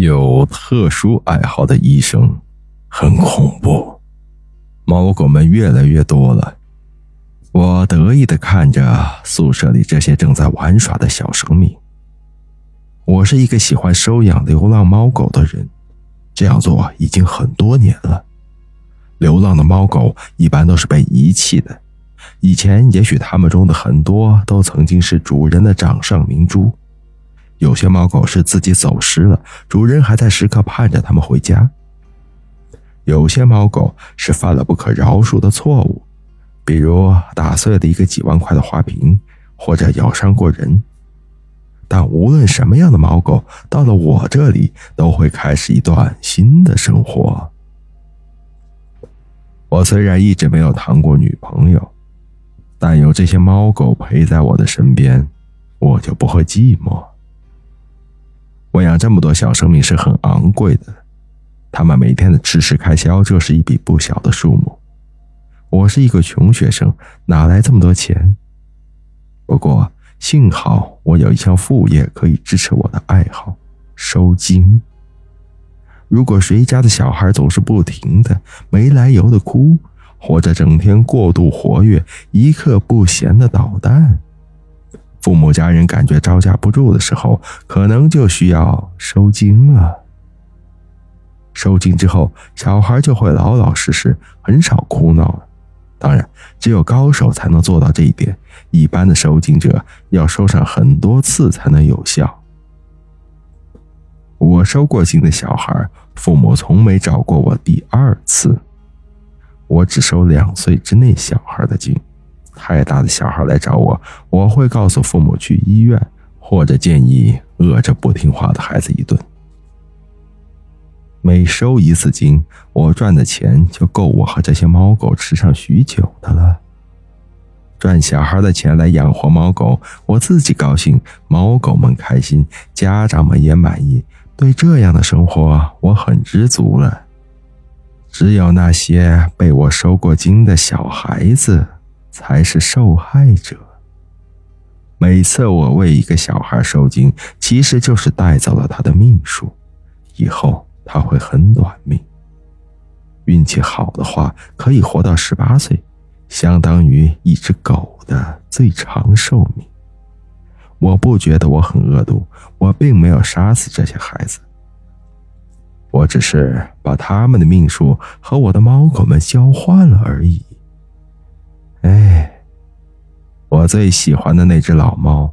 有特殊爱好的医生很恐怖，猫狗们越来越多了。我得意的看着宿舍里这些正在玩耍的小生命。我是一个喜欢收养流浪猫狗的人，这样做已经很多年了。流浪的猫狗一般都是被遗弃的，以前也许它们中的很多都曾经是主人的掌上明珠。有些猫狗是自己走失了，主人还在时刻盼着它们回家。有些猫狗是犯了不可饶恕的错误，比如打碎了一个几万块的花瓶，或者咬伤过人。但无论什么样的猫狗，到了我这里都会开始一段新的生活。我虽然一直没有谈过女朋友，但有这些猫狗陪在我的身边，我就不会寂寞。这么多小生命是很昂贵的，他们每天的吃食开销就是一笔不小的数目。我是一个穷学生，哪来这么多钱？不过幸好我有一项副业可以支持我的爱好——收精。如果谁家的小孩总是不停的、没来由的哭，或者整天过度活跃、一刻不闲的捣蛋，父母家人感觉招架不住的时候，可能就需要收精了。收精之后，小孩就会老老实实，很少哭闹了。当然，只有高手才能做到这一点，一般的收精者要收上很多次才能有效。我收过精的小孩，父母从没找过我第二次。我只收两岁之内小孩的精。太大的小孩来找我，我会告诉父母去医院，或者建议饿着不听话的孩子一顿。每收一次金，我赚的钱就够我和这些猫狗吃上许久的了。赚小孩的钱来养活猫狗，我自己高兴，猫狗们开心，家长们也满意。对这样的生活，我很知足了。只有那些被我收过金的小孩子。才是受害者。每次我为一个小孩受精，其实就是带走了他的命数，以后他会很短命。运气好的话，可以活到十八岁，相当于一只狗的最长寿命。我不觉得我很恶毒，我并没有杀死这些孩子，我只是把他们的命数和我的猫狗们交换了而已。最喜欢的那只老猫，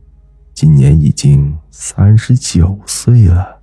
今年已经三十九岁了。